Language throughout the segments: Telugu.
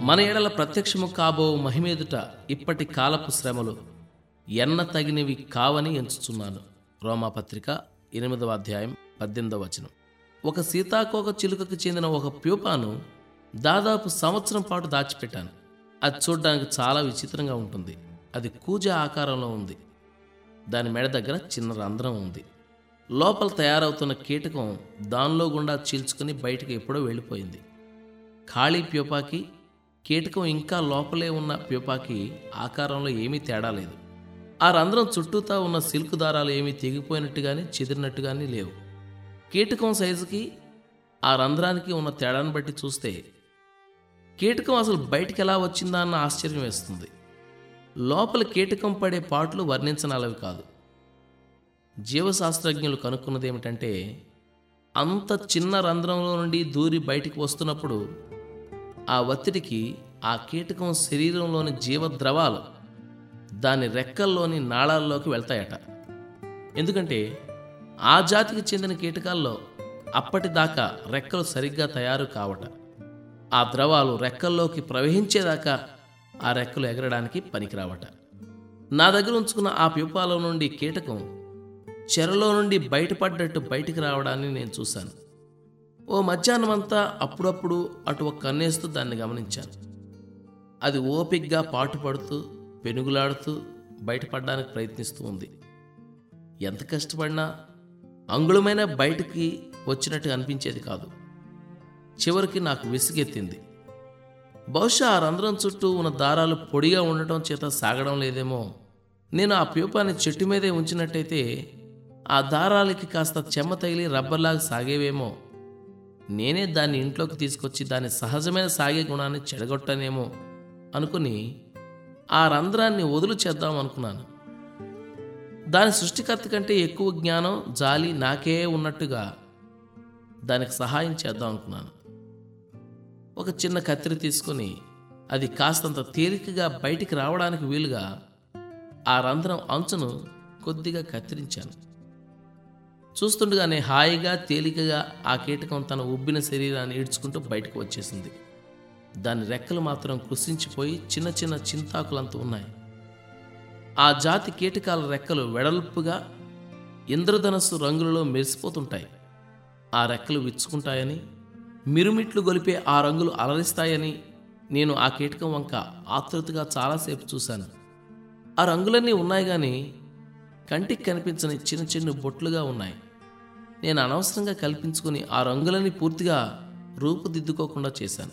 మన ఎడల ప్రత్యక్షము కాబో మహిమేదుట ఇప్పటి కాలపు శ్రమలు ఎన్న తగినవి కావని ఎంచుచున్నాను. రోమాపత్రిక ఎనిమిదవ అధ్యాయం పద్దెనిమిదవ వచనం. ఒక సీతాకోక చిలుకకు చెందిన ఒక ప్యూపాను దాదాపు సంవత్సరం పాటు దాచిపెట్టాను. అది చూడడానికి చాలా విచిత్రంగా ఉంటుంది. అది కూజ ఆకారంలో ఉంది. దాని మెడ దగ్గర చిన్న రంధ్రం ఉంది. లోపల తయారవుతున్న కీటకం దానిలో గుండా చీల్చుకుని బయటకు ఎప్పుడో వెళ్ళిపోయింది. ఖాళీ ప్యూపాకి కీటకం ఇంకా లోపలే ఉన్న ప్యూపాకి ఆకారంలో ఏమీ తేడా లేదు. ఆ రంధ్రం చుట్టూతా ఉన్న సిల్క్ దారాలు ఏమీ తెగిపోయినట్టుగాని చెదిరినట్టుగాని లేవు. కీటకం సైజుకి ఆ రంధ్రానికి ఉన్న తేడాను బట్టి చూస్తే కీటకం అసలు బయటికి ఎలా వచ్చిందా అన్న ఆశ్చర్యం వేస్తుంది. లోపల కీటకం పడే పాటలు వర్ణించనాలవి కాదు. జీవశాస్త్రజ్ఞులు కనుక్కున్నది ఏమిటంటే అంత చిన్న రంధ్రంలో నుండి దూరి బయటికి వస్తున్నప్పుడు ఆ ఒత్తిడికి ఆ కీటకం శరీరంలోని జీవద్రవాలు దాని రెక్కల్లోని నాళాల్లోకి వెళ్తాయట. ఎందుకంటే ఆ జాతికి చెందిన కీటకాల్లో అప్పటిదాకా రెక్కలు సరిగ్గా తయారు కావట. ఆ ద్రవాలు రెక్కల్లోకి ప్రవహించేదాకా ఆ రెక్కలు ఎగరడానికి పనికిరావట. నా దగ్గర ఉంచుకున్న ఆ ప్యూపాల నుండి కీటకం చెరలో నుండి బయటపడ్డట్టు బయటికి రావడాన్ని నేను చూశాను. ఓ మధ్యాహ్నమంతా అప్పుడప్పుడు అటు ఒక కన్నేస్తూ దాన్ని గమనించాను. అది ఓపిగ్గా పాటుపడుతూ పెనుగులాడుతూ బయటపడడానికి ప్రయత్నిస్తూ ఉంది. ఎంత కష్టపడినా అంగుళమైన బయటికి వచ్చినట్టు అనిపించేది కాదు. చివరికి నాకు విసుగెత్తింది. బహుశా ఆ రంధ్రం చుట్టూ ఉన్న దారాలు పొడిగా ఉండటం చేత సాగడం లేదేమో. నేను ఆ ప్యూపాన్ని చెట్టు మీదే ఉంచినట్టయితే ఆ దారాలకి కాస్త చెమ్మ తగిలి రబ్బర్లాగా సాగేవేమో నేనే దాన్ని ఇంట్లోకి తీసుకొచ్చి దాని సహజమైన సాగే గుణాన్ని చెడగొట్టనేమో అనుకుని ఆ రంధ్రాన్ని వదులు చేద్దాం అనుకున్నాను. దాని సృష్టికర్త కంటే ఎక్కువ జ్ఞానం జాలి నాకే ఉన్నట్టుగా దానికి సహాయం చేద్దాం అనుకున్నాను. ఒక చిన్న కత్తిరి తీసుకుని అది కాస్తంత తేలికగా బయటికి రావడానికి వీలుగా ఆ రంధ్రం అంచును కొద్దిగా కత్తిరించాను. చూస్తుండగానే హాయిగా తేలికగా ఆ కీటకం తన ఉబ్బిన శరీరాన్ని ఈడ్చుకుంటూ బయటకు వచ్చేసింది. దాని రెక్కలు మాత్రం కృషించిపోయి చిన్న చిన్న చింతాకులంత ఉన్నాయి. ఆ జాతి కీటకాల రెక్కలు వెడల్పుగా ఇంద్రధనస్సు రంగులలో మెరిసిపోతుంటాయి. ఆ రెక్కలు విచ్చుకుంటాయని మిరుమిట్లు గొలిపే ఆ రంగులు అలరిస్తాయని నేను ఆ కీటకం వంక ఆతృతగా చాలాసేపు చూశాను. ఆ రంగులన్నీ ఉన్నాయి కానీ కంటికి కనిపించని చిన్న చిన్న బొట్లుగా ఉన్నాయి. నేను అనవసరంగా కల్పించుకుని ఆ రంగులని పూర్తిగా రూపుదిద్దుకోకుండా చేశాను.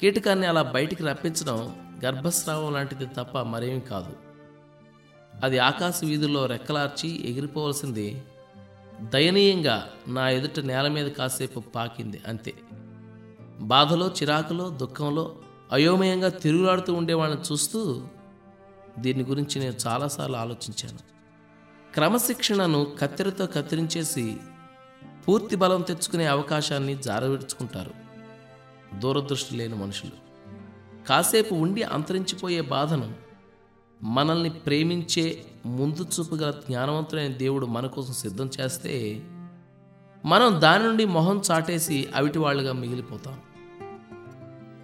కీటకాన్ని అలా బయటికి రప్పించడం గర్భస్రావం లాంటిది తప్ప మరేమీ కాదు. అది ఆకాశ వీధుల్లో రెక్కలార్చి ఎగిరిపోవలసింది దయనీయంగా నా ఎదుట నేల మీద కాసేపు పాకింది అంతే. బాధలో చిరాకులో దుఃఖంలో అయోమయంగా తిరుగులాడుతూ ఉండేవాళ్ళని చూస్తూ దీని గురించి నేను చాలాసార్లు ఆలోచించాను. క్రమశిక్షణను కత్తెరతో కత్తిరించేసి పూర్తి బలం తెచ్చుకునే అవకాశాన్ని జారవిడుచుకుంటారు. దూరదృష్టి లేని మనుషులు. కాసేపు ఉండి అంతరించిపోయే బాధను మనల్ని ప్రేమించే ముందు చూపుగల జ్ఞానవంతుడైన దేవుడు మన కోసం సిద్ధం చేస్తే మనం దాని నుండి మొహం చాటేసి అవిటి వాళ్ళుగా మిగిలిపోతాం.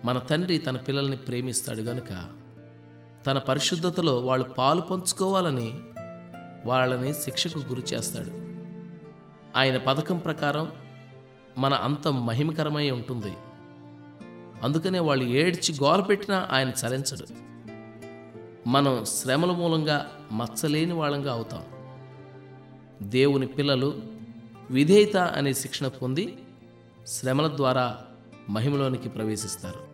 మన తండ్రి తన పిల్లల్ని ప్రేమిస్తాడు గనుక తన పరిశుద్ధతలో వాళ్ళు పాలు పంచుకోవాలని వాళ్ళని శిక్షకు గురి చేస్తాడు. ఆయన పథకం ప్రకారం మన అంతం మహిమకరమై ఉంటుంది. అందుకనే వాళ్ళు ఏడ్చి గోల పెట్టినా ఆయన చలించడు. మనం శ్రమల మూలంగా మచ్చలేని వాళ్ళంగా అవుతాం. దేవుని పిల్లలు విధేయత అనే శిక్షణ పొంది శ్రమల ద్వారా మహిమలోనికి ప్రవేశిస్తారు.